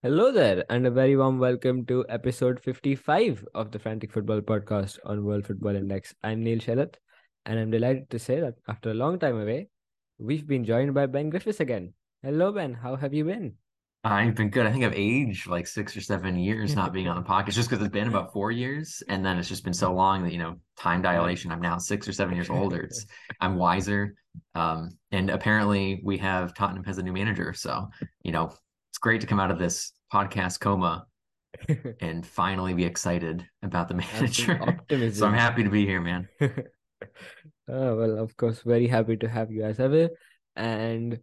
Hello there, and a very warm welcome to episode 55 of the Frantic Football Podcast on World Football Index. I'm Neel Shelat, and I'm delighted to say that after a long time away, we've been joined by Ben Griffis again. Hello, Ben. How have you been? I've been good. I think I've aged like six or seven years not being on the podcast just because it's been about four years. And then it's just been so long that, you know, time dilation. I'm now six or seven years older. It's I'm wiser. Um, and apparently we have Tottenham has a new manager. So, you know, it's great to come out of this podcast coma and finally be excited about the manager. so I'm happy to be here, man. oh, well, of course, very happy to have you as ever. And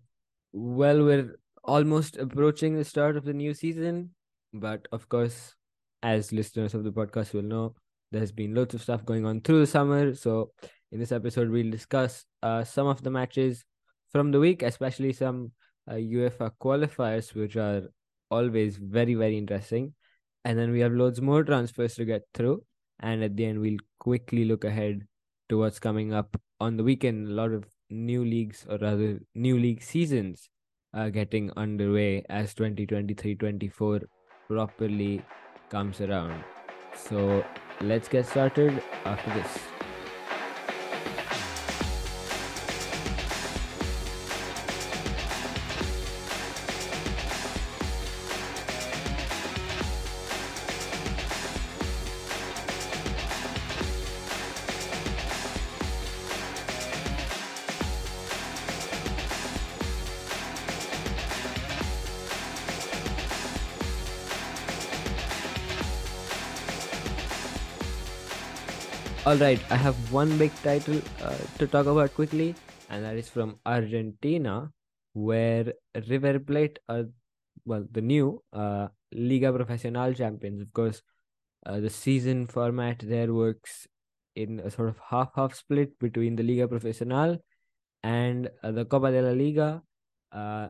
well, we're almost approaching the start of the new season. But of course, as listeners of the podcast will know, there's been lots of stuff going on through the summer. So in this episode, we'll discuss uh, some of the matches from the week, especially some Uh, UEFA qualifiers, which are always very, very interesting. And then we have loads more transfers to get through. And at the end, we'll quickly look ahead to what's coming up on the weekend. A lot of new leagues, or rather, new league seasons are getting underway as 2023-24 properly comes around. So let's get started after this. All right, I have one big title uh, to talk about quickly, and that is from Argentina, where River Plate are, well, the new uh, Liga Profesional champions. Of course, uh, the season format there works in a sort of half half split between the Liga Profesional and uh, the Copa de la Liga. Uh,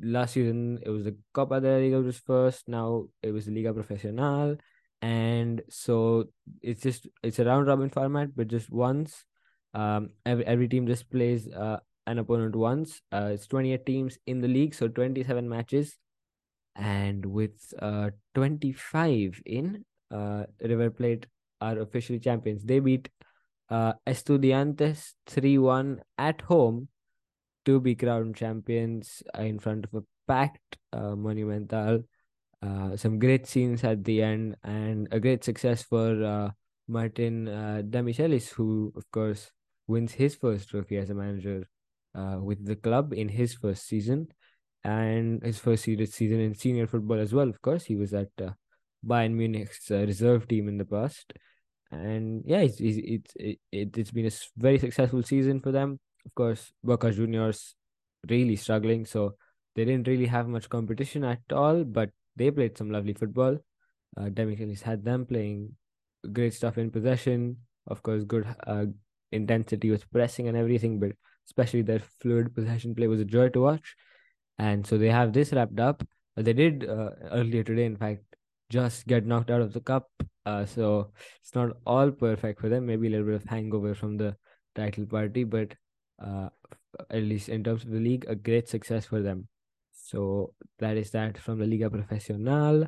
last season, it was the Copa de la Liga was first, now it was the Liga Profesional and so it's just it's a round robin format but just once um every, every team just plays uh, an opponent once. Uh, it's 28 teams in the league so 27 matches. And with uh 25 in uh river plate are officially champions. They beat uh estudiantes 3-1 at home to be crowned champions in front of a packed uh, monumental uh, some great scenes at the end and a great success for uh, Martin uh, Demichelis, who, of course, wins his first trophy as a manager uh, with the club in his first season and his first season in senior football as well. Of course, he was at uh, Bayern Munich's uh, reserve team in the past. And yeah, it's, it's, it, it, it's been a very successful season for them. Of course, Boca Juniors really struggling, so they didn't really have much competition at all, but they played some lovely football. Uh, Demichelis had them playing great stuff in possession. Of course, good uh, intensity with pressing and everything, but especially their fluid possession play was a joy to watch. And so they have this wrapped up. Uh, they did uh, earlier today, in fact, just get knocked out of the cup. Uh, so it's not all perfect for them. Maybe a little bit of hangover from the title party, but uh, at least in terms of the league, a great success for them. So that is that from the Liga Profesional.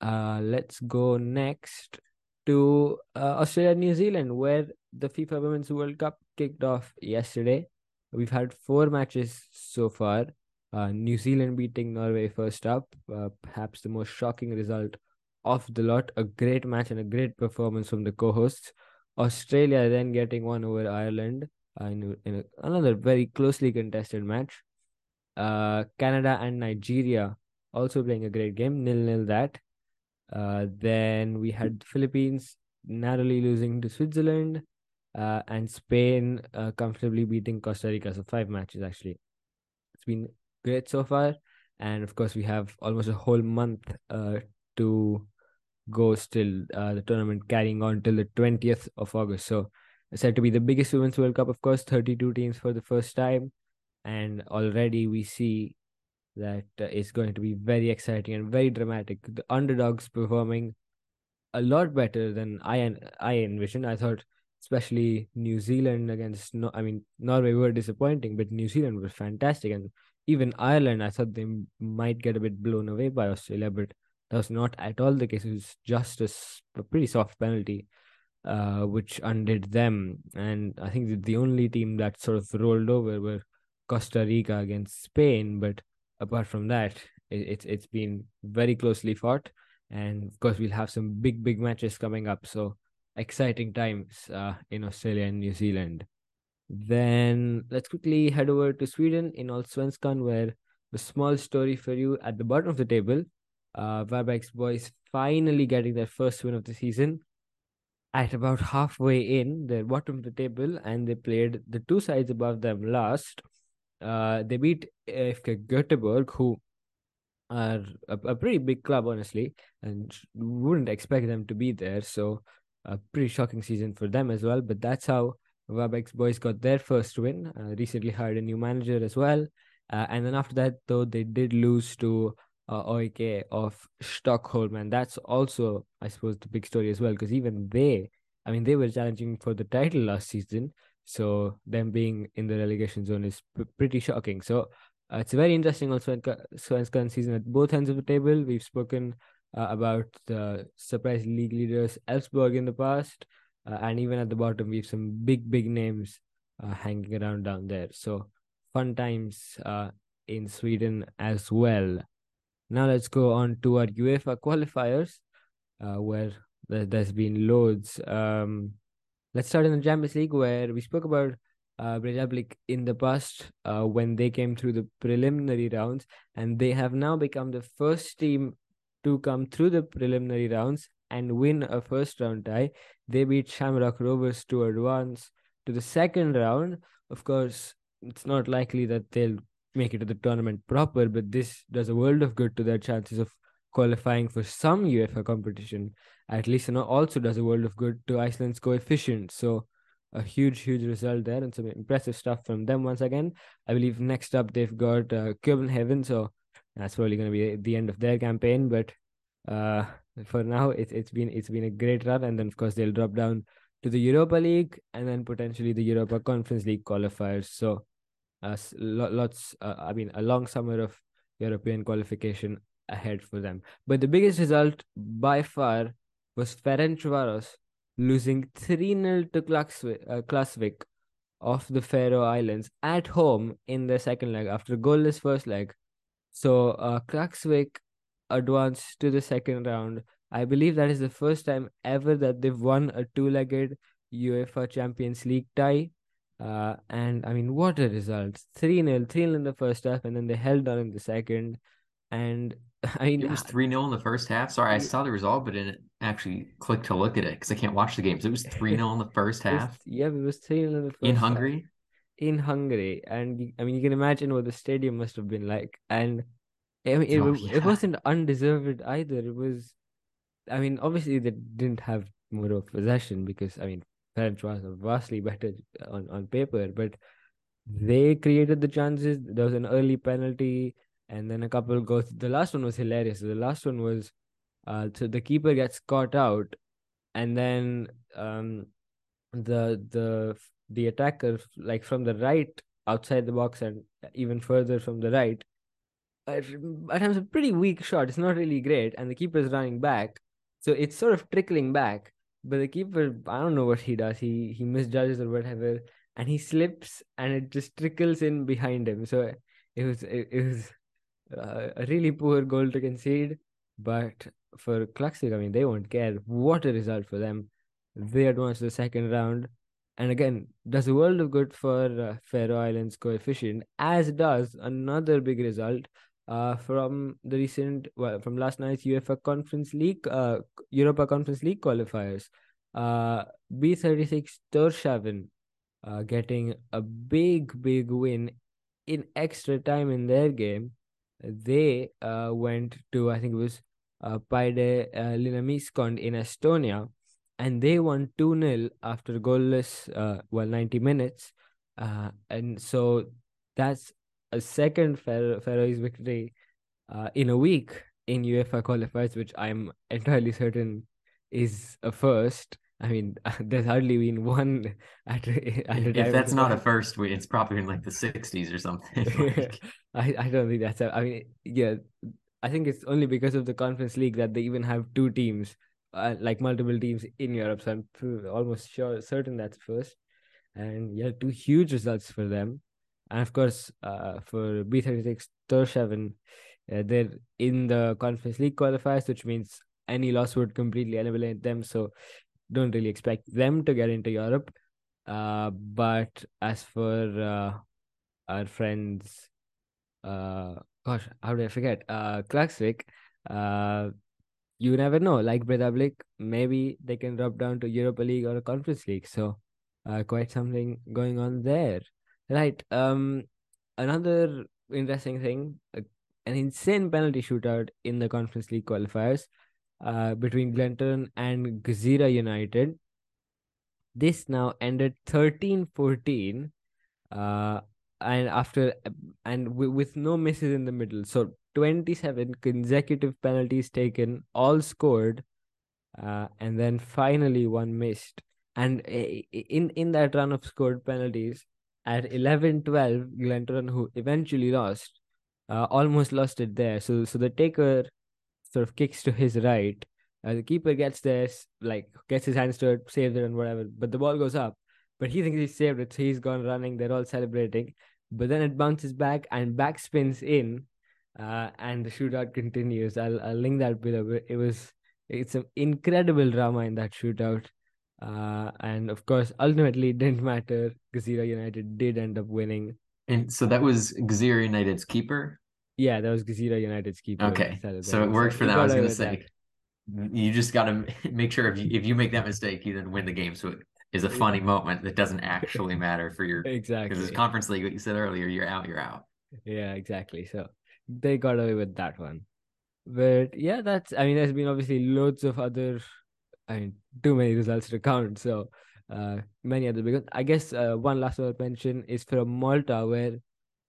Uh, let's go next to uh, Australia New Zealand, where the FIFA Women's World Cup kicked off yesterday. We've had four matches so far. Uh, New Zealand beating Norway first up, uh, perhaps the most shocking result of the lot. A great match and a great performance from the co-hosts. Australia then getting one over Ireland uh, in, in a, another very closely contested match. Uh, Canada and Nigeria also playing a great game, nil nil that. Uh, then we had the Philippines narrowly losing to Switzerland, uh, and Spain uh, comfortably beating Costa Rica. So five matches actually. It's been great so far, and of course we have almost a whole month uh, to go still. Uh, the tournament carrying on till the twentieth of August. So it's said to be the biggest Women's World Cup. Of course, thirty-two teams for the first time and already we see that uh, it's going to be very exciting and very dramatic. The underdogs performing a lot better than I I envisioned. I thought, especially New Zealand against no, I mean Norway were disappointing, but New Zealand was fantastic, and even Ireland, I thought they might get a bit blown away by Australia, but that was not at all the case. It was just a, a pretty soft penalty, uh, which undid them. And I think the only team that sort of rolled over were Costa Rica against Spain. But apart from that, it, it's it's been very closely fought, and of course we'll have some big big matches coming up. So exciting times uh, in Australia and New Zealand. Then let's quickly head over to Sweden in Allsvenskan, where the small story for you at the bottom of the table. Uh, boys finally getting their first win of the season. At about halfway in, they're bottom of the table, and they played the two sides above them last. Uh, they beat IFK Göteborg, who are a, a pretty big club, honestly, and wouldn't expect them to be there. So, a pretty shocking season for them as well. But that's how Varberg's boys got their first win. Uh, recently hired a new manager as well. Uh, and then after that, though, they did lose to uh, AIK of Stockholm. And that's also, I suppose, the big story as well, because even they, I mean, they were challenging for the title last season. So them being in the relegation zone is p- pretty shocking. So uh, it's very interesting also in Svenskan season at both ends of the table. We've spoken uh, about the surprise league leaders Elfsborg in the past. Uh, and even at the bottom, we have some big, big names uh, hanging around down there. So fun times uh, in Sweden as well. Now let's go on to our UEFA qualifiers, uh, where there's been loads. Um, let's start in the Champions League, where we spoke about uh, Breidablik in the past uh, when they came through the preliminary rounds, and they have now become the first team to come through the preliminary rounds and win a first round tie. They beat Shamrock Rovers to advance to the second round. Of course, it's not likely that they'll make it to the tournament proper, but this does a world of good to their chances of qualifying for some UEFA competition. At least, and also does a world of good to Iceland's coefficient. So, a huge, huge result there, and some impressive stuff from them once again. I believe next up they've got uh, Copenhagen, so that's probably going to be the end of their campaign. But uh, for now it's it's been it's been a great run and then of course they'll drop down to the Europa League and then potentially the Europa Conference League qualifiers so uh, lots uh, I mean a long summer of European qualification ahead for them but the biggest result by far was Ferencvaros losing 3-0 to Klaksvik, uh, of the Faroe Islands at home in the second leg after goalless first leg so uh, advanced to the second round. I believe that is the first time ever that they've won a two-legged UEFA Champions League tie. Uh, and I mean, what a result! 3 0, 3 0 in the first half, and then they held on in the second. And I mean, it was 3 0 in the first half. Sorry, I saw the result, but didn't actually click to look at it because I can't watch the games. It was 3 0 in the first half. Was, yeah, it was 3 0 in the first In Hungary? Half. In Hungary. And I mean, you can imagine what the stadium must have been like. And I mean, it, oh, yeah. it wasn't undeserved either. It was, I mean, obviously they didn't have more of possession because I mean, Ferenc was vastly better on on paper, but they created the chances. There was an early penalty, and then a couple goals. The last one was hilarious. The last one was, uh, so the keeper gets caught out, and then um, the the the attacker like from the right outside the box and even further from the right at times a pretty weak shot. It's not really great, and the keeper is running back, so it's sort of trickling back. But the keeper, I don't know what he does. He he misjudges or whatever, and he slips, and it just trickles in behind him. So it was it, it was uh, a really poor goal to concede. But for Klaksvik, I mean, they won't care. What a result for them! They advance to the second round, and again, does a world of good for uh, Faroe Islands coefficient, as does another big result uh, from the recent well from last night's UEFA Conference League uh Europa Conference League qualifiers. Uh, B36 Tórshavn uh, getting a big big win in extra time in their game. They uh, went to I think it was uh, Paide uh, Linnameeskond in Estonia, and they won 2 0 after goalless, uh, well, 90 minutes. Uh, and so that's a second Faroese victory uh, in a week in UEFA qualifiers, which I'm entirely certain is a first. I mean, there's hardly been one at, at If that's not a first, it's probably in like the 60s or something. Like, I, I don't think that's. A, I mean, yeah, I think it's only because of the Conference League that they even have two teams, uh, like multiple teams in Europe. So I'm almost sure, certain that's first. And yeah, two huge results for them. And of course, uh, for B36 Torshavn, uh, they're in the Conference League qualifiers, which means any loss would completely eliminate them. So don't really expect them to get into Europe. Uh, but as for uh, our friends, uh, gosh, how did I forget? Uh, Klaksvik, uh, you never know. Like Breidablik, maybe they can drop down to Europa League or a Conference League. So, uh, quite something going on there. Right. Um, another interesting thing, uh, an insane penalty shootout in the Conference League qualifiers, uh, between Glentoran and Gżira United. This now ended 13-14 uh and after and w- with no misses in the middle. So 27 consecutive penalties taken all scored uh and then finally one missed. And in in that run of scored penalties at 11-12 Glentoran who eventually lost uh, almost lost it there. So so the taker sort of kicks to his right uh, the keeper gets this, like gets his hands to it saves it and whatever but the ball goes up but he thinks he saved it, so he's gone running. They're all celebrating, but then it bounces back and back spins in, uh, and the shootout continues. I'll I'll link that below. It was it's an incredible drama in that shootout, uh, and of course, ultimately it didn't matter. Gżira United did end up winning. and so that was Gżira United's keeper. Yeah, that was Gżira United's keeper. Okay, so it worked for he them. I was gonna say, that. you just got to make sure if you if you make that mistake, you then win the game. So it is a funny moment that doesn't actually matter for your exactly because it's conference league. What you said earlier, you're out, you're out. Yeah, exactly. So they got away with that one. But yeah, that's I mean, there's been obviously loads of other I mean, too many results to count. So uh many other because I guess uh, one last one I'll mention is from Malta where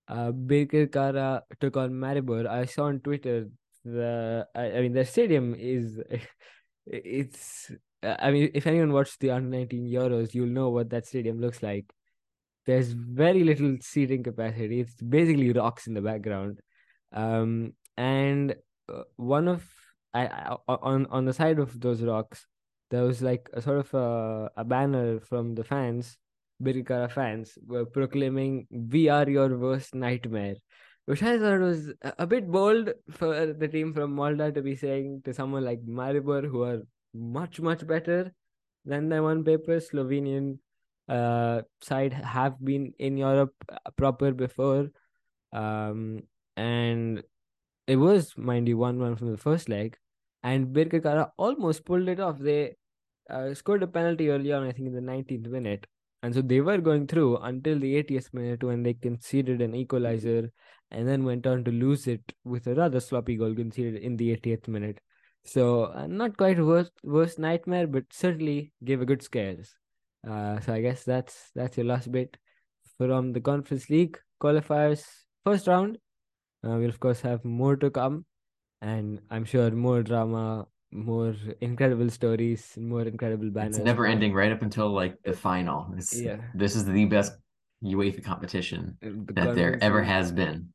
uh Birkirkara took on Maribor. I saw on Twitter the I, I mean the stadium is it's I mean if anyone watched the under 19 Euros, you'll know what that stadium looks like there's very little seating capacity. It's basically rocks in the background. Um, and uh, one of I, I on on the side of those rocks, there was like a sort of a, a banner from the fans, Birkara fans, were proclaiming "We are your worst nightmare," which I thought was a, bit bold for the team from Malta to be saying to someone like Maribor, who are much much better than them on paper. Slovenian uh side have been in Europe uh, proper before. Um and it was mind you one one from the first leg and Birkirkara almost pulled it off. They uh, scored a penalty early on, I think in the 19th minute. And so they were going through until the 80th minute when they conceded an equalizer and then went on to lose it with a rather sloppy goal conceded in the 80th minute. So uh, not quite worst worst nightmare, but certainly gave a good scares. Uh, so I guess that's that's your last bit from the Conference League qualifiers first round. Uh, we'll of course have more to come, and I'm sure more drama, more incredible stories, more incredible banners. It's never ending right up until like the final. It's, Yeah. This is the best UEFA competition Uh, the that there ever has been.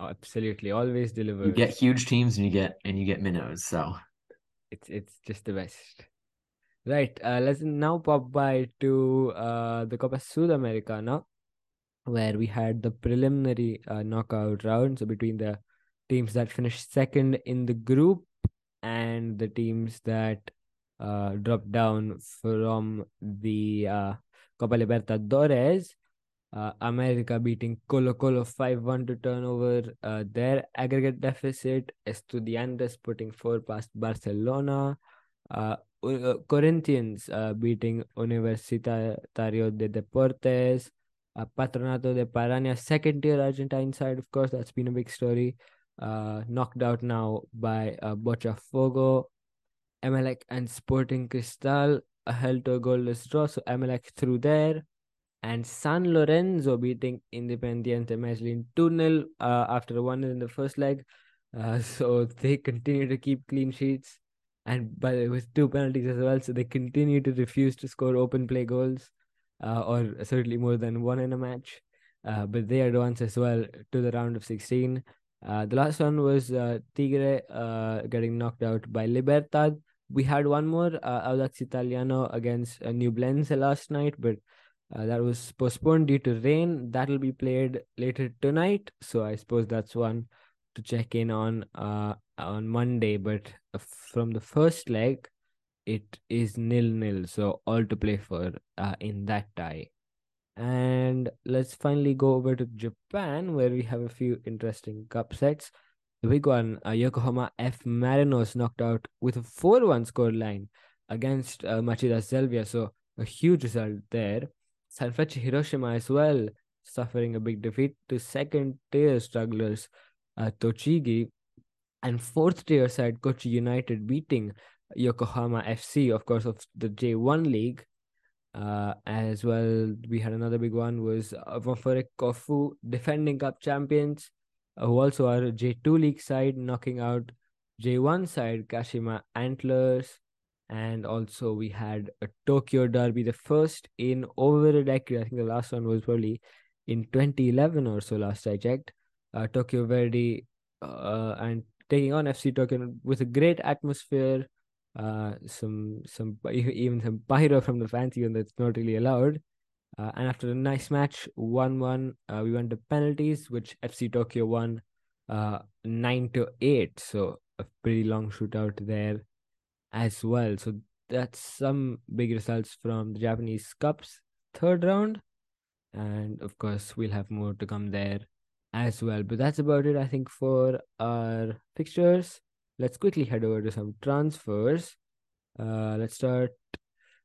Absolutely, always delivers. You get huge teams and you get and you get minnows. So it's it's just the best. Right. Uh, let's now pop by to uh the Copa Sudamericana, where we had the preliminary uh, knockout round. So between the teams that finished second in the group and the teams that uh dropped down from the uh Copa Libertadores. Uh, America beating Colo Colo 5-1 to turn over uh, their aggregate deficit. Estudiantes putting four past Barcelona. Uh, uh, Corinthians uh, beating Universitario de Deportes. Uh, Patronato de Paraná, second tier Argentine side, of course, that's been a big story. Uh, knocked out now by uh, Botafogo. Emelec and Sporting Cristal uh, held to a goalless draw, so Emelec through there and San Lorenzo beating Independiente Medellin 2 0 uh, after a 1 in the first leg. Uh, so they continue to keep clean sheets. and by with two penalties as well. So they continue to refuse to score open play goals, uh, or certainly more than one in a match. Uh, but they advance as well to the round of 16. Uh, the last one was uh, Tigre uh, getting knocked out by Libertad. We had one more, uh, Audax Italiano against uh, Ñublense last night, but uh, that was postponed due to rain. That'll be played later tonight. So I suppose that's one to check in on uh, on Monday. But uh, from the first leg, it is nil nil. So all to play for uh, in that tie. And let's finally go over to Japan, where we have a few interesting cup sets. The big one, uh, Yokohama F Marinos knocked out with a 4 1 score line against uh, Machida Zelvia. So a huge result there. Sanfrecce Hiroshima as well, suffering a big defeat to second tier strugglers uh, Tochigi. And fourth tier side Kochi United beating Yokohama FC, of course, of the J1 League. Uh, as well, we had another big one was uh, Kofu, defending cup champions, uh, who also are J2 league side, knocking out J1 side Kashima Antlers. And also, we had a Tokyo Derby, the first in over a decade. I think the last one was probably in 2011 or so, last I checked. Uh, Tokyo Verdy uh, and taking on FC Tokyo with a great atmosphere uh, some some even some pyro from the fans, even that's not really allowed. Uh, and after a nice match, one one, uh, we went to penalties, which FC Tokyo won uh nine to eight. So a pretty long shootout there as well. So that's some big results from the Japanese Cups third round, and of course we'll have more to come there as well. But that's about it, I think, for our fixtures let's quickly head over to some transfers. Uh, let's start.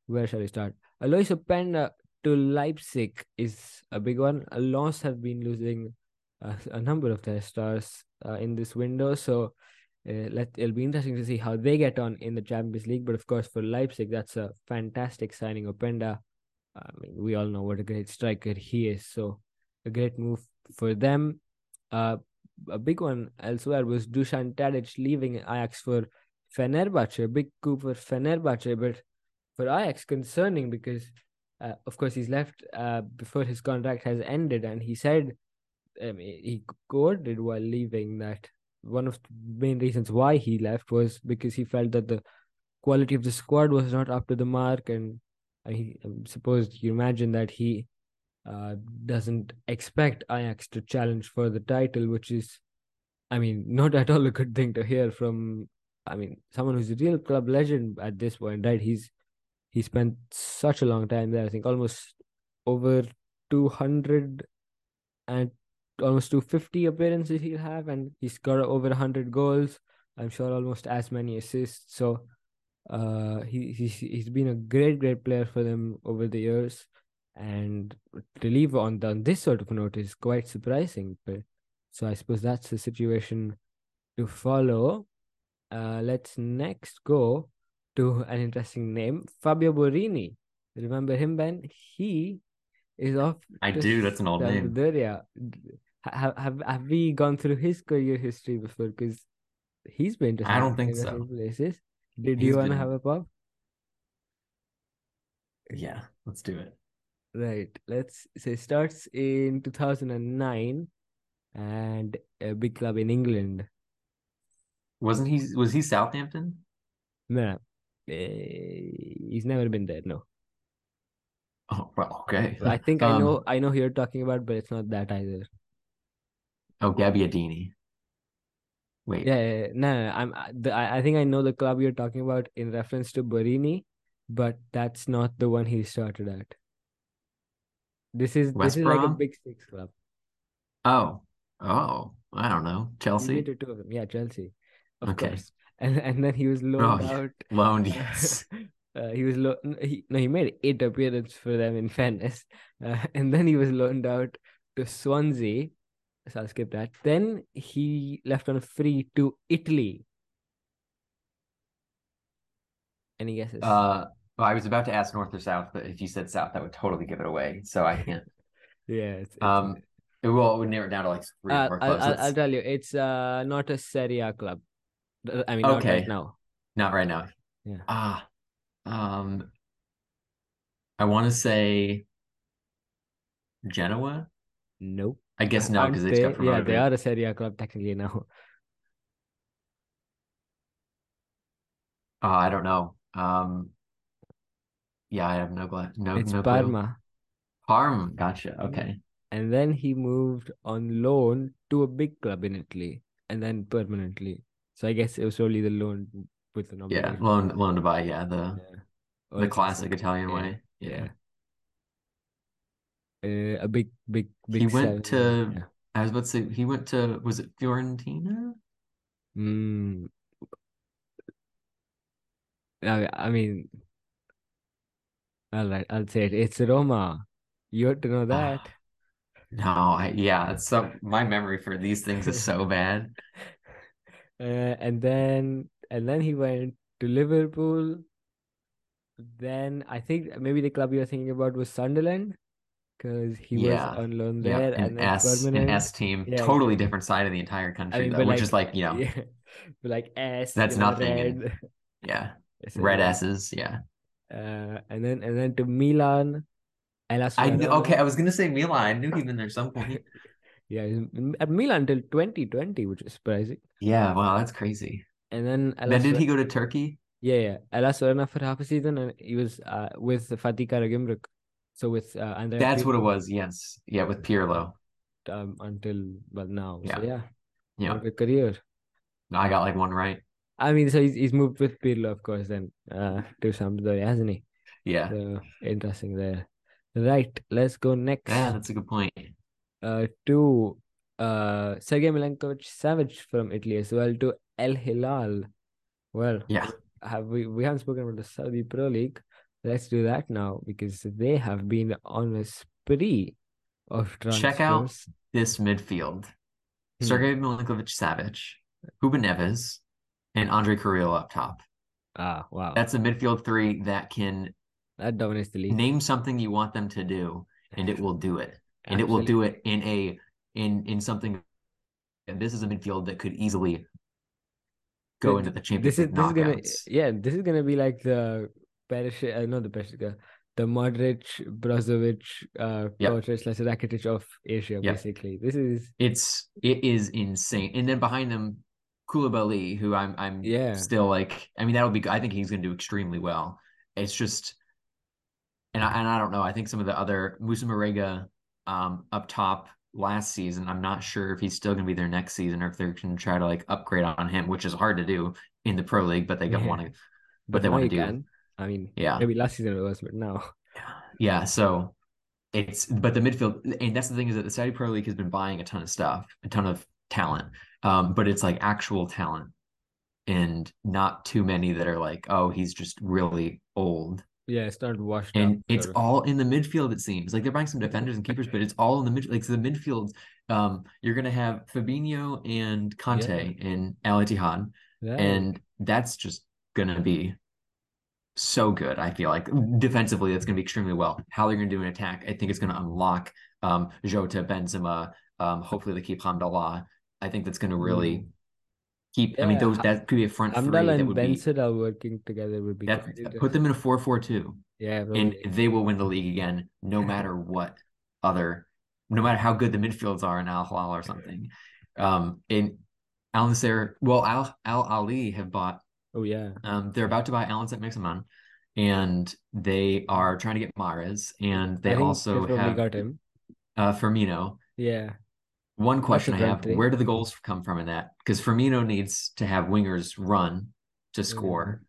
Where shall we start? Alois Openda to Leipzig is a big one. Lens have been losing uh, a number of their stars uh, in this window, so uh, let it'll be interesting to see how they get on in the Champions League. But of course, for Leipzig, that's a fantastic signing. Openda, I mean, we all know what a great striker he is, so a great move for them. Uh, a big one elsewhere was Dusan Tadic leaving Ajax for Fenerbahce, big coup for Fenerbahce, but for Ajax concerning because, uh, of course, he's left uh, before his contract has ended, and he said um, he quoted while leaving that one of the main reasons why he left was because he felt that the quality of the squad was not up to the mark, and I suppose you imagine that he uh, doesn't expect Ajax to challenge for the title, which is, I mean, not at all a good thing to hear from. I mean, someone who's a real club legend at this point, right? He's he spent such a long time there. I think almost over two hundred and almost two fifty appearances he'll have, and he's got over hundred goals. I'm sure almost as many assists. So, uh, he he's he's been a great great player for them over the years and to leave on, on this sort of note is quite surprising. But so I suppose that's the situation to follow. Uh, let's next go to an interesting name, Fabio Borini. Remember him, Ben? He is off. I do. That's an old name. Yeah. Have, have have we gone through his career history before? Because he's been to. I don't think so. Places. Did he's you want to been... have a pop? Yeah, let's do it. Right. Let's say starts in 2009 and a big club in England. Wasn't he was he Southampton? No. Uh, he's never been there, no. Oh, well, okay. I think um, I know I know who you're talking about, but it's not that either. Oh, Gabbiadini. Wait. Yeah, yeah, yeah. no, no, no. I'm the, I, I think I know the club you're talking about in reference to Borini, but that's not the one he started at. This is West this is like a big six club. Oh, oh, I don't know. Chelsea. two of them. Yeah, Chelsea. Of okay. course. And and then he was loaned oh, out. Loaned, yes. uh, he was lo- he, no, he made eight appearances for them in fairness, uh, and then he was loaned out to Swansea. So I'll skip that. Then he left on a free to Italy. Any guesses? Uh, well, I was about to ask north or south, but if you said south, that would totally give it away. So I can't. yeah. It's, it's, um. It will it would narrow it down to like three uh, four clubs. I'll, I'll, tell you, it's uh not a Serie A club. I mean, okay. right now. Not right now. Yeah. Ah, um, I want to say Genoa. Nope. I guess no, Aren't because they just got they? Yeah, they are a Serie A club technically now. Uh, I don't know. Um, yeah, I have no gla- no It's no. Parma. Parm, gotcha. Okay. And then he moved on loan to a big club in Italy and then permanently. So I guess it was only the loan with the number. Yeah, loan loan to buy. Yeah, the Yeah. the classic Italian yeah, way. Yeah. Uh, a big, big, big He went seven, to. yeah. I was about to say he went to. Was it Fiorentina? Mm. I, I mean, all right, I'll say it. It's Roma. You ought to know that. No, I yeah. So my memory for these things is so bad. Uh, and then and then he went to Liverpool. Then I think maybe the club you were thinking about was Sunderland, because he Yeah, was on loan there an and then S an. S team, Yeah, totally different side of the entire I country mean, though, which like is like you know, yeah, like S, That's nothing and- yeah, red red. S's. Yeah, Uh, and then and then to Milan, Hellas I kn- okay. I was gonna say Milan. I knew he'd been there some point. Yeah, at Milan until 2020, which is surprising. Yeah, wow, that's crazy. And then Then did he go to Turkey? Yeah, yeah. Hellas Verona for half a season, and he was uh, with Fatih Karagümrük. So with uh, Andrea That's what it was. Yes, yeah, with Pirlo. um, until well now. Yeah. So yeah, Yeah, what a career. I got like one right. I mean, so he's he's moved with Pirlo, of course, then uh, to Sampdoria, hasn't he? Yeah, So interesting there. Right, let's go next. yeah, that's a good point. Uh, to uh Sergei Milinkovic Savic from Italy as well to El Hilal. Well, Yeah, have we we haven't spoken about the Saudi Pro League. Let's do that now because they have been on a spree of transfers. Check out this midfield: Hmm. Sergei Savic, Ruben Neves, and Andre Carrillo up top. Ah, wow. That's a midfield three that can that dominates the league. name something you want them to do, and it will do it. And it will do it in a in in something. And this is a midfield that could easily go into the This is this is gonna yeah, this is gonna be like the Perisic, uh, not the Perisic, uh, the Modric, Brozovic, uh, Yep. Kovacic, slash Rakitic of Asia, Yep. basically. This is It's it is insane. And then behind them, Koulibaly, who I'm I'm Yeah. still like. I mean, that'll be. I think he's going to do extremely well. It's just, and I and I don't know. I think some of the other Moussa Marega, um, up top last season. I'm not sure if he's still going to be there next season or if they're going to try to like upgrade on him, which is hard to do in the pro league. But they Yeah. want to. but they wanna do. can. I mean, Yeah. maybe last season it was, but now. Yeah, so it's but the midfield, and that's the thing is that the Saudi Pro League has been buying a ton of stuff, a ton of talent, um, but it's like actual talent, and not too many that are like, oh, he's just really old, Yeah, it's not washed and up. it's all in the midfield. It seems like they're buying some defenders and keepers, but it's all in the mid. Like so the midfield, um, you're gonna have Fabinho and Kanté Yeah. in Al Ittihad, and that's just gonna be so good. I feel like defensively, that's gonna be extremely well. How they're gonna do an attack, I think it's gonna unlock um Jota, Benzema. Um, hopefully they keep Hamdallah. I think that's gonna really Mm. keep. I mean, those that could be a front three Amdal that and would be Benzema working together would be that put them in a four four two, Yeah, and they will win the league again, no matter what other, no matter how good the midfields are in Al Hilal or something. Um, in Al Nasser, well, Al Al Ahli have bought Oh yeah. Um, they're about to buy Allan Saint-Maximin, and they are trying to get Mahrez, and they also probably have got him. uh, Firmino. Yeah. One question I have: three. Where do the goals come from in that? Because Firmino needs to have wingers run to Mm. score,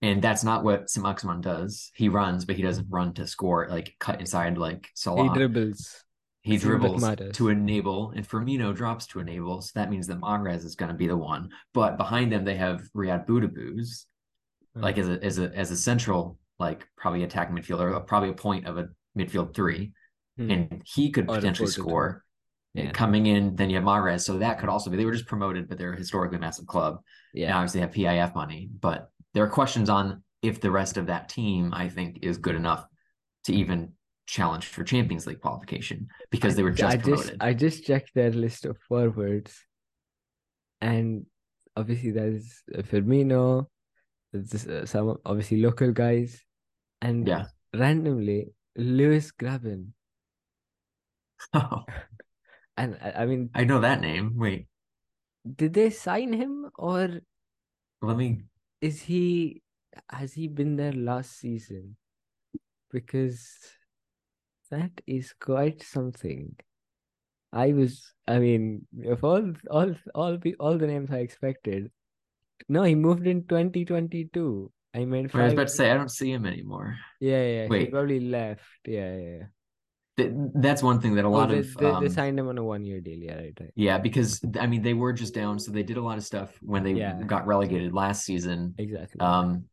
and that's not what Saint-Maximin does. He runs, but he doesn't run to score, like cut inside like Salah. He dribbles. He dribbles to enable, and Firmino drops to enable. So that means that Mahrez is going to be the one. But behind them, they have Riyad Boudebouz, like Uh, as a as a as a central like probably attacking midfielder, uh, probably a point of a midfield three, hmm. and he could Or potentially 4-2-3. score. Yeah. Coming in, then you have Mahrez, so that could also be. They were just promoted, but they're a historically massive club. And Yeah. obviously have PIF money, but there are questions on if the rest of that team, I think, is good enough to even challenge for Champions League qualification because they were just I just promoted. I just checked their list of forwards, and obviously there's Firmino, It's uh, some obviously local guys, and Yeah. randomly Lewis Graben. Oh, And I, I mean, I know that name. Wait, did they sign him or let me. is he has he been there last season? Because that is quite something. I was, I mean, of all all all the all the names I expected. No, he moved in 2022. I mean, I was about to say I don't see him anymore. Yeah, yeah, he probably left. Yeah, yeah, yeah. Th- That's one thing that a Oh, lot they, of they, they um, signed him on a one-year deal. Yeah, right, right. yeah, because I mean they were just down, so they did a lot of stuff when they Yeah. got relegated last season. Exactly. um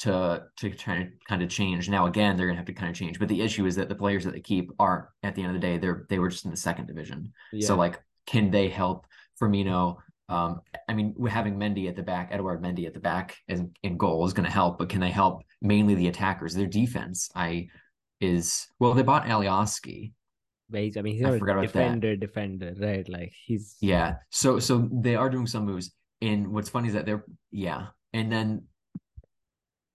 to to try to kind of change. Now again, they're gonna have to kind of change. But the issue is that the players that they keep are at the end of the day, they're they were just in the second division. yeah. So like, can they help Firmino? Um, I mean, having Mendy at the back, Edouard Mendy at the back in, in goal is going to help, but can they help mainly the attackers? Their defense, I is well, they bought Alioski. But I mean, he's I forgot about that. defender, defender, right? Like he's Yeah. So so they are doing some moves. And what's funny is that they're yeah. And then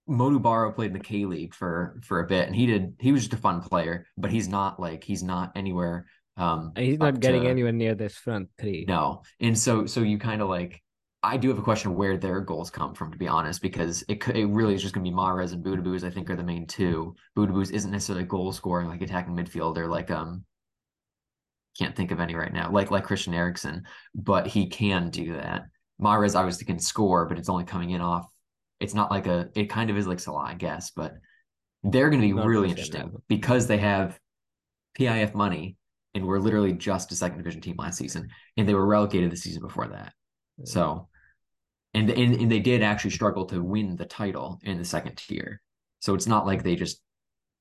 Modubaro played in the K League for for a bit and he did he was just a fun player, but he's not like he's not anywhere um and he's not getting to- anywhere near this front three. No. And so so you kind of like I do have a question of where their goals come from, to be honest, because it could, it really is just going to be Mahrez and Boudebouz, I think, are the main two. Boudebouz isn't necessarily goal scoring, like attacking midfielder, like um, can't think of any right now, like like Christian Eriksen, but he can do that. Mahrez obviously can score, but it's only coming in off. It's not like a. It kind of is like Salah, I guess, but they're going to be really to the same interesting level. because they have PIF money, and we're literally just a second division team last season, and they were relegated the season before that. So, and, and and they did actually struggle to win the title in the second tier. So it's not like they just.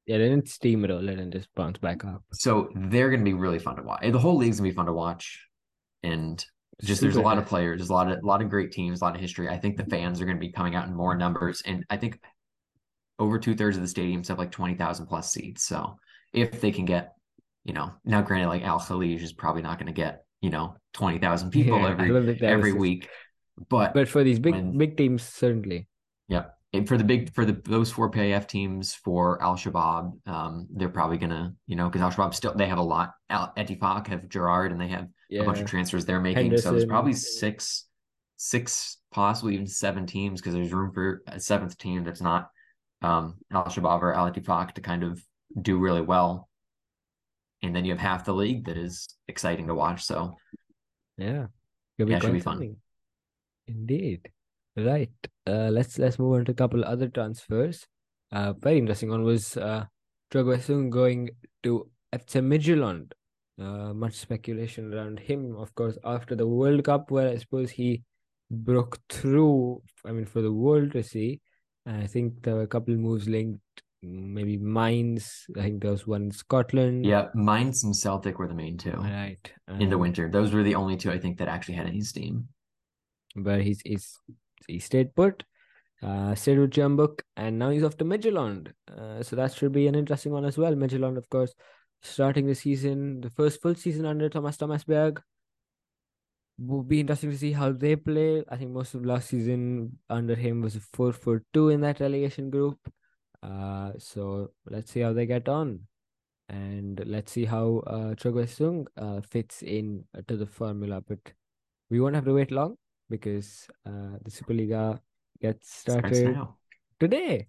yeah, they didn't steamroll it all and just bounce back up. So they're going to be really fun to watch. The whole league's going to be fun to watch, and just there's a Super lot of players, there's a lot of a lot of great teams, a lot of history. I think the fans are going to be coming out in more numbers, and I think over two thirds of the stadiums have like twenty thousand plus seats. So if they can get, you know, now granted, like Al Khalij is probably not going to get you know twenty thousand people Yeah, every don't think that every week, but But for these big when- big teams, certainly. Yeah, And for the big for the those four PIF teams for Al Shabaab, um, they're probably gonna, you know, because Al Shabaab still they have a lot. Al Ettifaq have Gerrard and they have Yeah. a bunch of transfers they're making. So there's probably six, six, possibly even seven teams because there's room for a seventh team that's not um Al Shabaab or Al Ettifaq to kind of do really well. And then you have half the league that is exciting to watch. So Yeah. Yeah, it should be fun. Indeed. Right. Uh, let's let's move on to a couple other transfers. Uh, very interesting one was uh, Cho Gue-sung going to FC Midtjylland. Uh, much speculation around him, of course, after the World Cup, where I suppose he broke through. I mean, for the world to see. I think there were a couple of moves linked, maybe Mainz. I think there was one in Scotland. yeah, Mainz and Celtic were the main two Right. in the Um, winter. Those were the only two I think that actually had any steam. But he's he's he stayed put, uh, stayed with Jeonbuk, and now he's off to Midtjylland. Uh, so that should be an interesting one as well. Midtjylland, of course, starting the season, the first full season under Thomas Thomasberg. Will be interesting to see how they play. I think most of last season under him was a four for two in that relegation group. Uh, so let's see how they get on, and let's see how uh Cho Gue-sung uh fits in to the formula. But we won't have to wait long because uh, the Superliga gets started today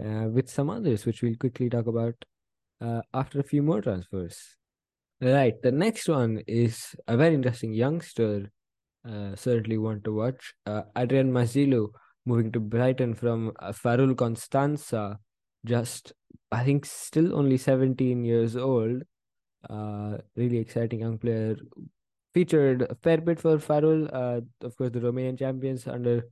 uh, with some others, which we'll quickly talk about uh, after a few more transfers. Right, the next one is a very interesting youngster. Uh, certainly want to watch. Uh, Adrian Mazilu moving to Brighton from uh, Farul Constanța, just I think still only 17 years old. Uh, really exciting young player. Featured a fair bit for Farul. Uh, of course, the Romanian champions under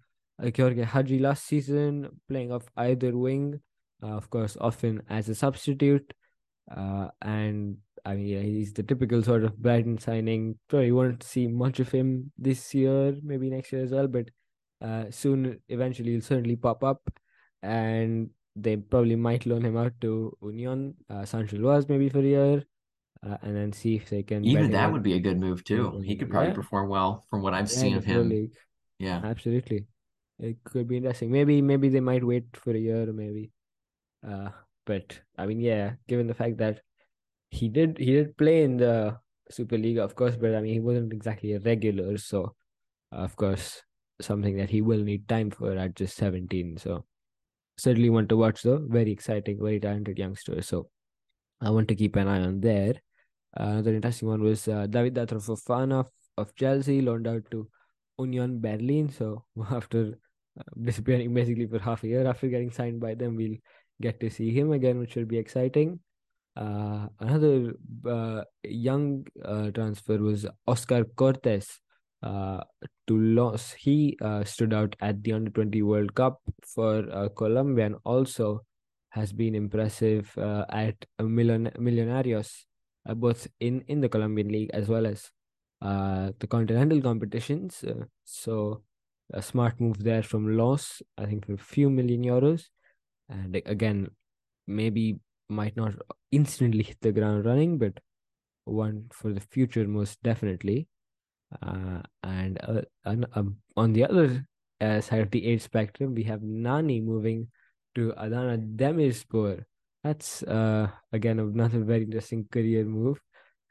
uh, Gheorghe Hagi last season, playing off either wing. Uh, of course, often as a substitute. Uh, and I mean, yeah, he's the typical sort of Brighton signing. Probably won't see much of him this year, maybe next year as well. But uh, soon, eventually, he'll certainly pop up, and they probably might loan him out to Union, uh, Saint-Gilloise maybe for a year, uh, and then see if they can. Even that would be a good move too. He could probably yeah. perform well from what I've yeah, seen of him. League. Yeah. Absolutely. it could be interesting. Maybe maybe they might wait for a year, maybe. Uh, but I mean, yeah, given the fact that he did he did play in the Super League, of course, but I mean he wasn't exactly a regular, so of course something that he will need time for at just 17. So certainly want to watch the Very exciting, very talented youngster. So I want to keep an eye on there. Uh, another interesting one was uh, David Fofana of, of Chelsea loaned out to Union Berlin. So after uh, disappearing basically for half a year after getting signed by them, we'll get to see him again, which will be exciting. Uh, another uh, young uh, transfer was Oscar Cortes uh, to Lens. He uh, stood out at the Under 20 World Cup for uh, Colombia and also has been impressive uh, at Million- Millonarios, uh, both in, in the Colombian League as well as uh, the continental competitions. Uh, so a smart move there from Lens, I think for a few million euros. And again, maybe might not instantly hit the ground running, but one for the future most definitely. Uh, and uh, on, um, on the other uh, side of the age spectrum, we have Nani moving to Adana Demirspor. That's uh, again another very interesting career move.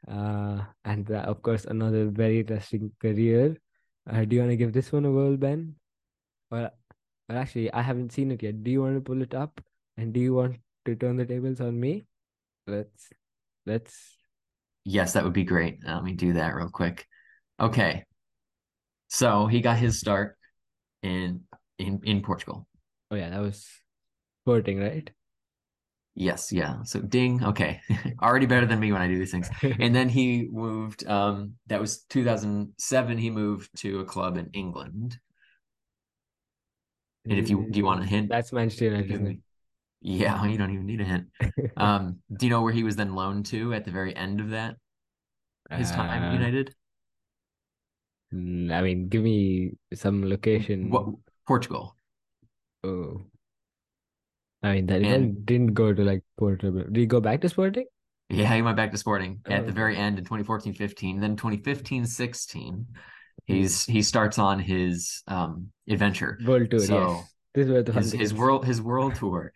Uh, and uh, of course, another very interesting career. Uh, do you want to give this one a whirl, Ben? Well, well, actually, I haven't seen it yet. Do you want to pull it up? And do you want to turn the tables on me? Let's, let's. Yes, that would be great. Let me do that real quick. Okay. So he got his start in in in Portugal. Oh yeah, that was Sporting, right? Yes, yeah. So ding, okay. Already better than me when I do these things. And then he moved um that was 2007 he moved to a club in England. And if you do you want a hint? That's Manchester United, isn't it? Yeah, you don't even need a hint. Um, do you know where he was then loaned to at the very end of that? His time Uh, at United? Mm, I mean, give me some location. What Portugal. Oh. I mean, that he And- didn't go to like Porto. but- Did he go back to Sporting? Yeah, he went back to Sporting at Oh, the very end in 2014-15. Then 2015-16, he's he starts on his um adventure. World Tour, So, yes. This is the His his world his world tour.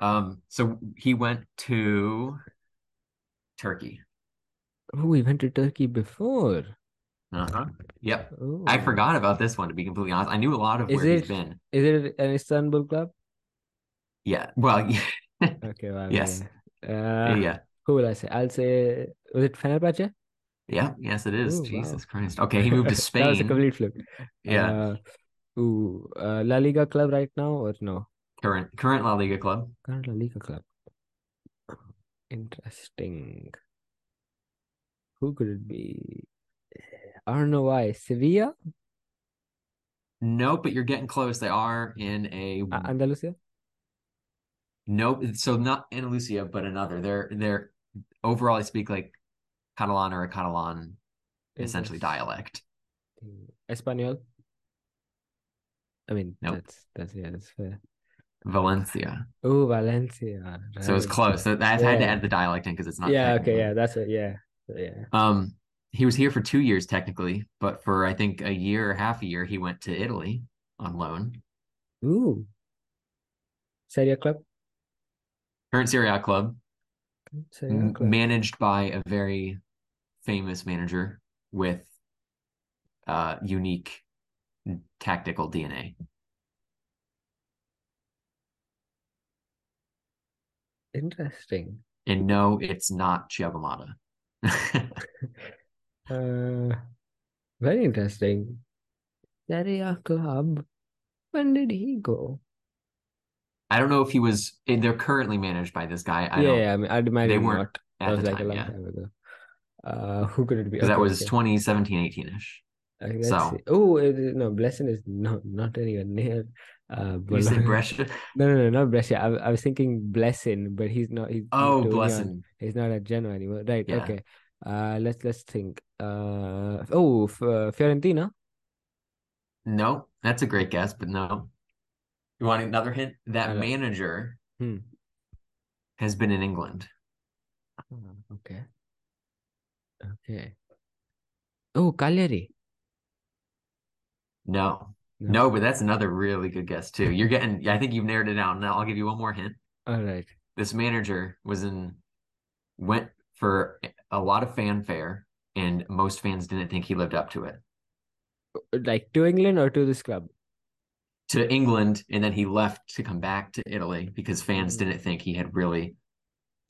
Um, so he went to Turkey. Oh, we went to Turkey before. Uh-huh. Yep. Oh. I forgot about this one to be completely honest. I knew a lot of Is where he's been. Is it an Istanbul club? Yeah. Well, yeah. Okay, well, Yes. yeah. Uh, yeah. who will I say? I'll say, was it Fenerbahce? Yeah, yes, it is. Ooh, wow. Jesus Christ. Okay, he moved to Spain. That was a complete flip. Yeah, Uh, ooh, uh, La Liga club right now or no? current current La Liga club. Current La Liga club. Interesting. Who could it be? I don't know why. Sevilla? Nope, but you're getting close. They are in a Andalusia? Nope. So not Andalusia, but another. They're they're overall I speak like Catalan or a Catalan essentially dialect. Espanol? I mean, Nope. that's that's yeah, that's fair. Valencia. Oh, Valencia. So it was close. So I've had to add the dialect in because it's not Yeah, okay, yeah, that's it. Yeah. Yeah. Um, he was here for two years technically, but for I think a year or half a year, he went to Italy on loan. Ooh. Serie club? Current Serie A club, Serie A club. managed by a very famous manager with uh unique tactical DNA. Interesting. And no, it's not Chiavamata. Uh, very interesting. Serie A club. When did he go? I don't know if he was. They're currently managed by this guy. I yeah, don't yeah, I mean, I'd imagine they weren't not. That at was the like a time. long Yeah, time ago. Uh, who could it be? because that was okay. 2017, 18 ish. Okay, so- see. Oh, no, Blessing is not not anywhere near. Uh, You Bologna. Brescia? No, no, no, not Brescia. I, I was thinking Blessing, but he's not. He's Oh, Union. blessing. He's not at Genoa anymore. Right. Yeah. Okay. Uh, let's let's think. Uh, oh, uh, Fiorentina. No, that's a great guess, but no. You want another hint? That manager Hmm. has been in England. Ah, okay. Okay. Oh, Cagliari. No. No, but that's another really good guess too. You're getting, I think you've narrowed it down. Now I'll give you one more hint. All right. This manager was in, went for a lot of fanfare, and most fans didn't think he lived up to it. Like to England or to this club? To England, and then he left to come back to Italy because fans Mm. didn't think he had really,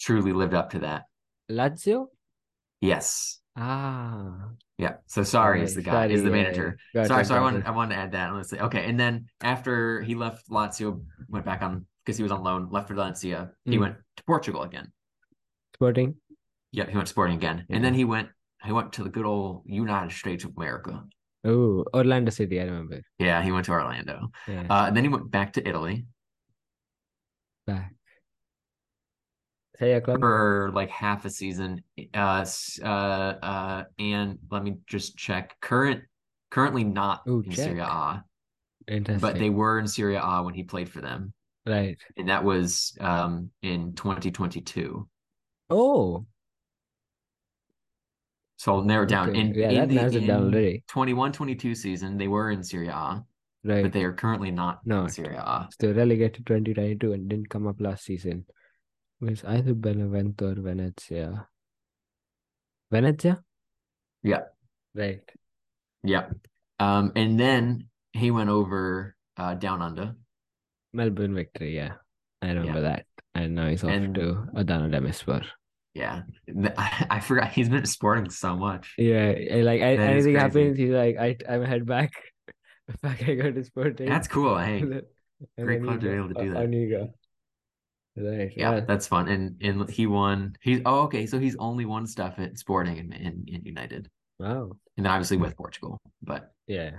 truly lived up to that. Lazio? Yes. Ah. Yeah. So Sarri is the guy, is the manager. Sorry, so I wanted. I wanted to add that. Let's say okay, and then after he left Lazio, went back on because he was on loan, left for Valencia. He Mm. went to Portugal again. Sporting? Yeah, he went Sporting again, Yeah. and then he went he went to the good old United States of America. Oh, Orlando City, I remember. Yeah, he went to Orlando. Yeah. Uh, then he went back to Italy back. Say for like half a season. Uh, uh, uh, and let me just check. Current, currently not Ooh, in check. Serie A, Interesting. but they were in Serie A when he played for them, Right. and that was um in 2022. Oh, So I'll narrow it down. Okay. In, Yeah, in that the narrows it down already. 21-22 season, they were in Serie A, right. but they are currently not in Not. Serie A. So relegated 2022 and didn't come up last season. It was either Benevento or Venezia. Venezia? Yeah. Right. Yeah. Um, and then he went over uh down under. Melbourne victory, yeah. I remember that. And now he's off And- to Adana Demirspor. Yeah. I, forgot he's been sporting so much. Yeah, like I, anything happens, he's like, I I'm head back. back I go to Sporting. That's cool. Hey, great club to be able to do that. On you go. Right. yeah, that's fun. And and he won. He's oh okay. So he's only won stuff at Sporting and in, in United, wow. and then obviously with Portugal. But Yeah.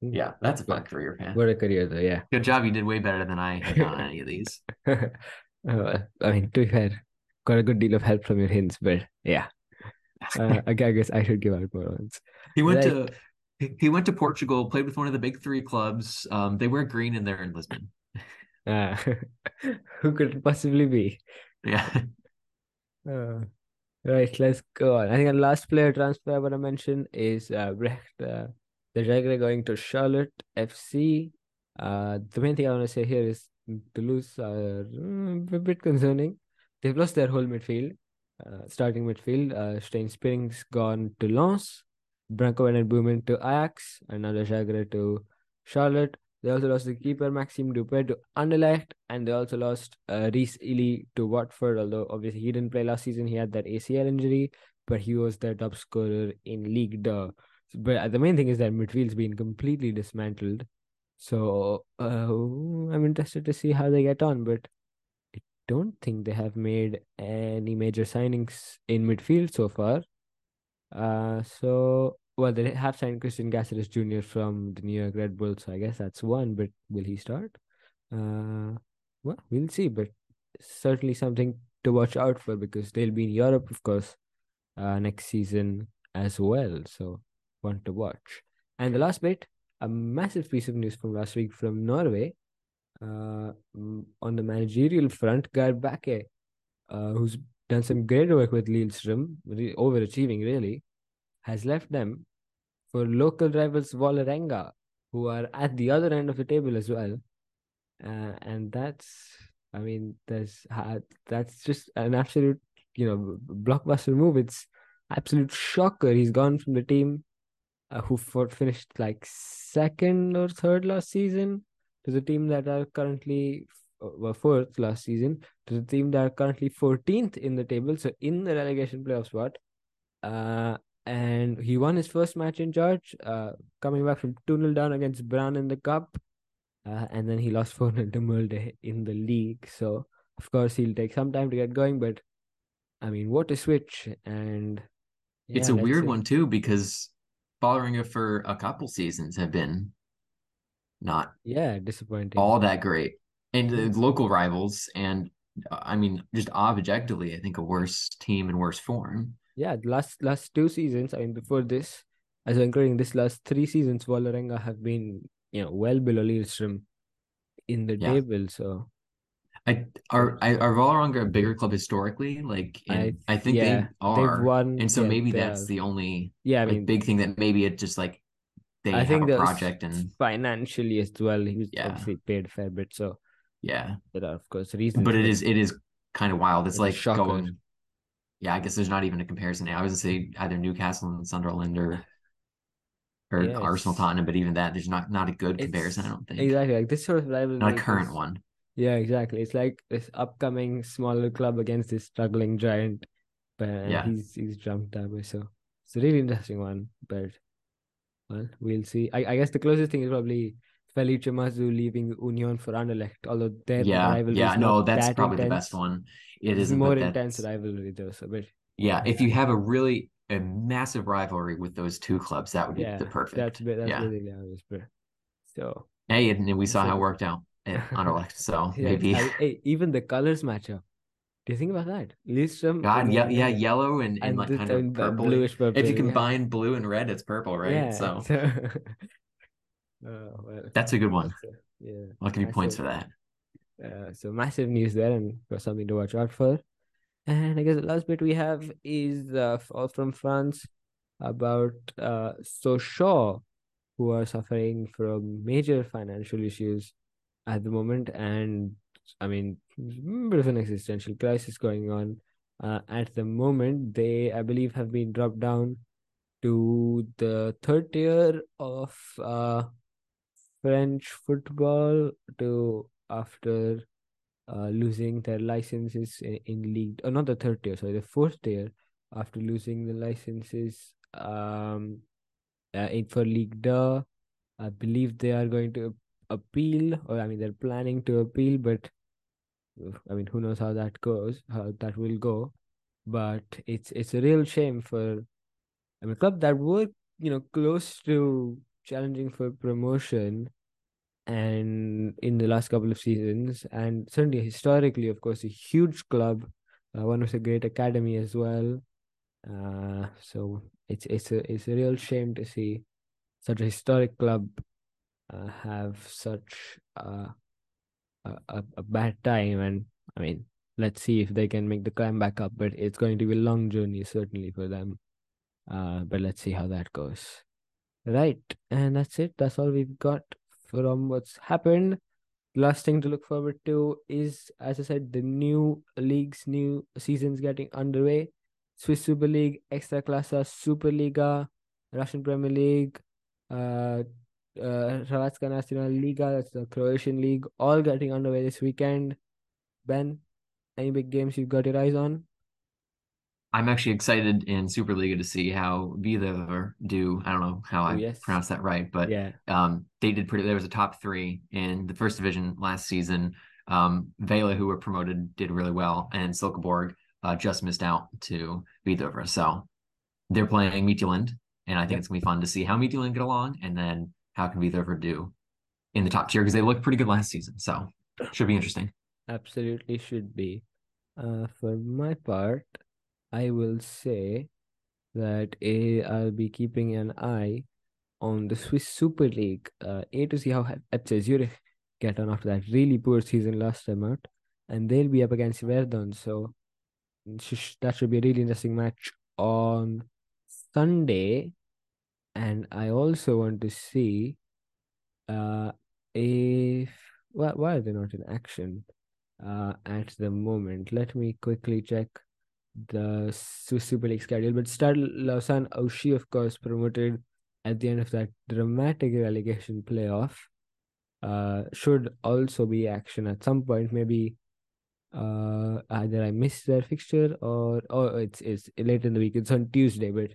yeah, that's a fun But- career, man. What a career though, yeah. Good job. You did way better than I had on any of these. Uh, I mean, to be fair, got a good deal of help from your hints, but yeah. Uh, I I guess I should give out more ones. He went Right. to he- he went to Portugal, played with one of the big three clubs. Um, they wear green and they're in Lisbon. Uh, who could it possibly be? Yeah. Uh, right, let's go on. I think the last player transfer I want to mention is uh, Brecht uh, Dejaegere going to Charlotte FC. Uh, the main thing I want to say here is Toulouse are mm, a bit concerning. They've lost their whole midfield, uh, starting midfield. Uh, Stijn Spierings gone to Lens, Branco van den Boomen to Ajax, and now to Charlotte. They also lost the keeper Maxime Dupé to Anderlecht, and they also lost uh, Rhys Healey to Watford. Although obviously he didn't play last season, he had that ACL injury, but he was their top scorer in League. But uh, the main thing is that midfield's been completely dismantled. So uh, I'm interested to see how they get on, but don't think they have made any major signings in midfield so far. Uh, so well, they have signed Cristian Cásseres Jr. from the New York Red Bulls, so I guess that's one. But will he start? Uh, well, we'll see. But certainly something to watch out for because they'll be in Europe, of course, uh, next season as well. So one to watch. And the last bit, a massive piece of news from last week from Norway. Uh, on the managerial front, Geir Bakke, uh, who's done some great work with Lillestrøm, re- overachieving really, has left them for local rivals Vålerenga, who are at the other end of the table as well. Uh, and that's, I mean, there's ha- that's just an absolute, you know, blockbuster move. It's absolute shocker. He's gone from the team uh, who for, finished like second or third last season to the team that are currently were fourth last season to the team that are currently 14th in the table, so in the relegation playoff spot. Uh, and he won his first match in charge, uh, coming back from 2 0 down against Brown in the Cup. Uh, and then he lost 4 0 to Molde in the league. So, of course, he'll take some time to get going. But, I mean, what a switch. And It's a weird one too because Vålerenga for a couple seasons have been not Yeah, disappointing. all that great, and the local rivals, and I mean just objectively, I think a worse team and worse form. Yeah, the last last two seasons, I mean, before this, as well, including this last three seasons, Vålerenga have been, you know, well below Lillestrøm in the Yeah. table. So I are I- are Vålerenga a bigger club historically? Like, and I, think yeah, they are, won. and so yeah, maybe that's the only yeah. I like mean, big thing that maybe it just like they I have think a project and financially as well. He was Yeah. obviously paid a fair bit, so yeah. there are of course reasons. But it is it is kind of wild. It's It's like going. Yeah, I guess there's not even a comparison. I was gonna say either Newcastle and Sunderland or or Yeah, Arsenal Tottenham, but even that there's not not a good comparison. I don't think. exactly like this sort of rivalry. Not a is- current one. Yeah, exactly. It's like this upcoming smaller club against this struggling giant, but Yeah. he's he's jumped up. So it's a really interesting one. But well, we'll see. I, I guess the closest thing is probably Felice Mazzù leaving Union for Anderlecht, although their Yeah, rivalry yeah. is No, that's that probably the best one. It isn't more intense rivalry though. So, but Yeah, if you have a really a massive rivalry with those two clubs, that would be yeah, the perfect. that's bit that's yeah. really honest, but so Hey, and we saw how it worked out at Anderlecht, so yeah, maybe. I- hey, even the colors match up. Do you think about that? Lillestrøm God, yeah, yeah, yellow and, and, and like kind of purple. bluish purple. If you yeah. combine blue and red, it's purple, right? Yeah, So Oh, well, that's a good one. yeah. I'll give you points for that. Uh, so massive news there, and for something to watch out for. And I guess the last bit we have is uh, all from France about uh, Sochaux, who are suffering from major financial issues at the moment, and I mean, bit of an existential crisis going on. Uh, at the moment, they, I believe, have been dropped down to the third tier of uh, French football to after uh, losing their licenses in, in league or not the third tier sorry the fourth tier after losing the licenses um uh, in for League Two. I believe they are going to appeal or I mean they're planning to appeal but uh, I mean who knows how that goes how that will go but it's it's a real shame for I mean club that were you know close to challenging for promotion and in the last couple of seasons and certainly historically of course a huge club uh, one with a great academy as well. Uh so it's it's a it's a real shame to see such a historic club uh, have such uh, a, a bad time and i mean let's see if they can make the climb back up but it's going to be a long journey certainly for them uh but let's see how that goes right and that's it that's all we've got from what's happened. Last thing to look forward to is, as I said, the new leagues, new seasons getting underway. Swiss Super League, Ekstraklasa, Superliga, Russian Premier League, uh, uh, Hrvatska Nacional Liga, that's the Croatian league, all getting underway this weekend. Ben, any big games you've got your eyes on? I'm actually excited in Superliga to see how Vida do. I don't know how Oh, I yes. pronounced that right, but yeah, um, they did pretty. There was a top three in the first division last season. Um, Vejle, who were promoted, did really well, and Silkeborg uh, just missed out to Hvidovre. So they're playing Midtjylland, and I think Yep. it's gonna be fun to see how Midtjylland get along, and then how can Hvidovre do in the top tier because they looked pretty good last season. So should be interesting. absolutely should be. Uh, for my part, I will say that i I'll be keeping an eye on the Swiss Super League. Uh, A to see how FC Zurich get on after that really poor season last time out, and they'll be up against Yverdon. So that should be a really interesting match on Sunday. And I also want to see uh if why why are they not in action uh at the moment? Let me quickly check the Super League schedule. But Stade Lausanne Ouchy, of course, promoted at the end of that dramatic relegation playoff. Uh, should also be action at some point. Maybe uh either I missed their fixture or oh it's it's late in the week. It's on Tuesday, but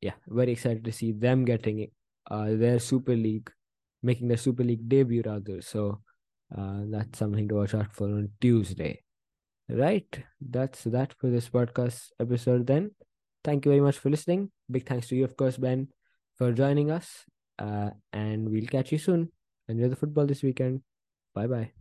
yeah, very excited to see them getting uh their Super League, making their Super League debut rather. So uh that's something to watch out for on Tuesday. Right. That's that for this podcast episode then. Thank you very much for listening. Big thanks to you, of course, Ben, for joining us. Uh, and we'll catch you soon. Enjoy the football this weekend. Bye bye.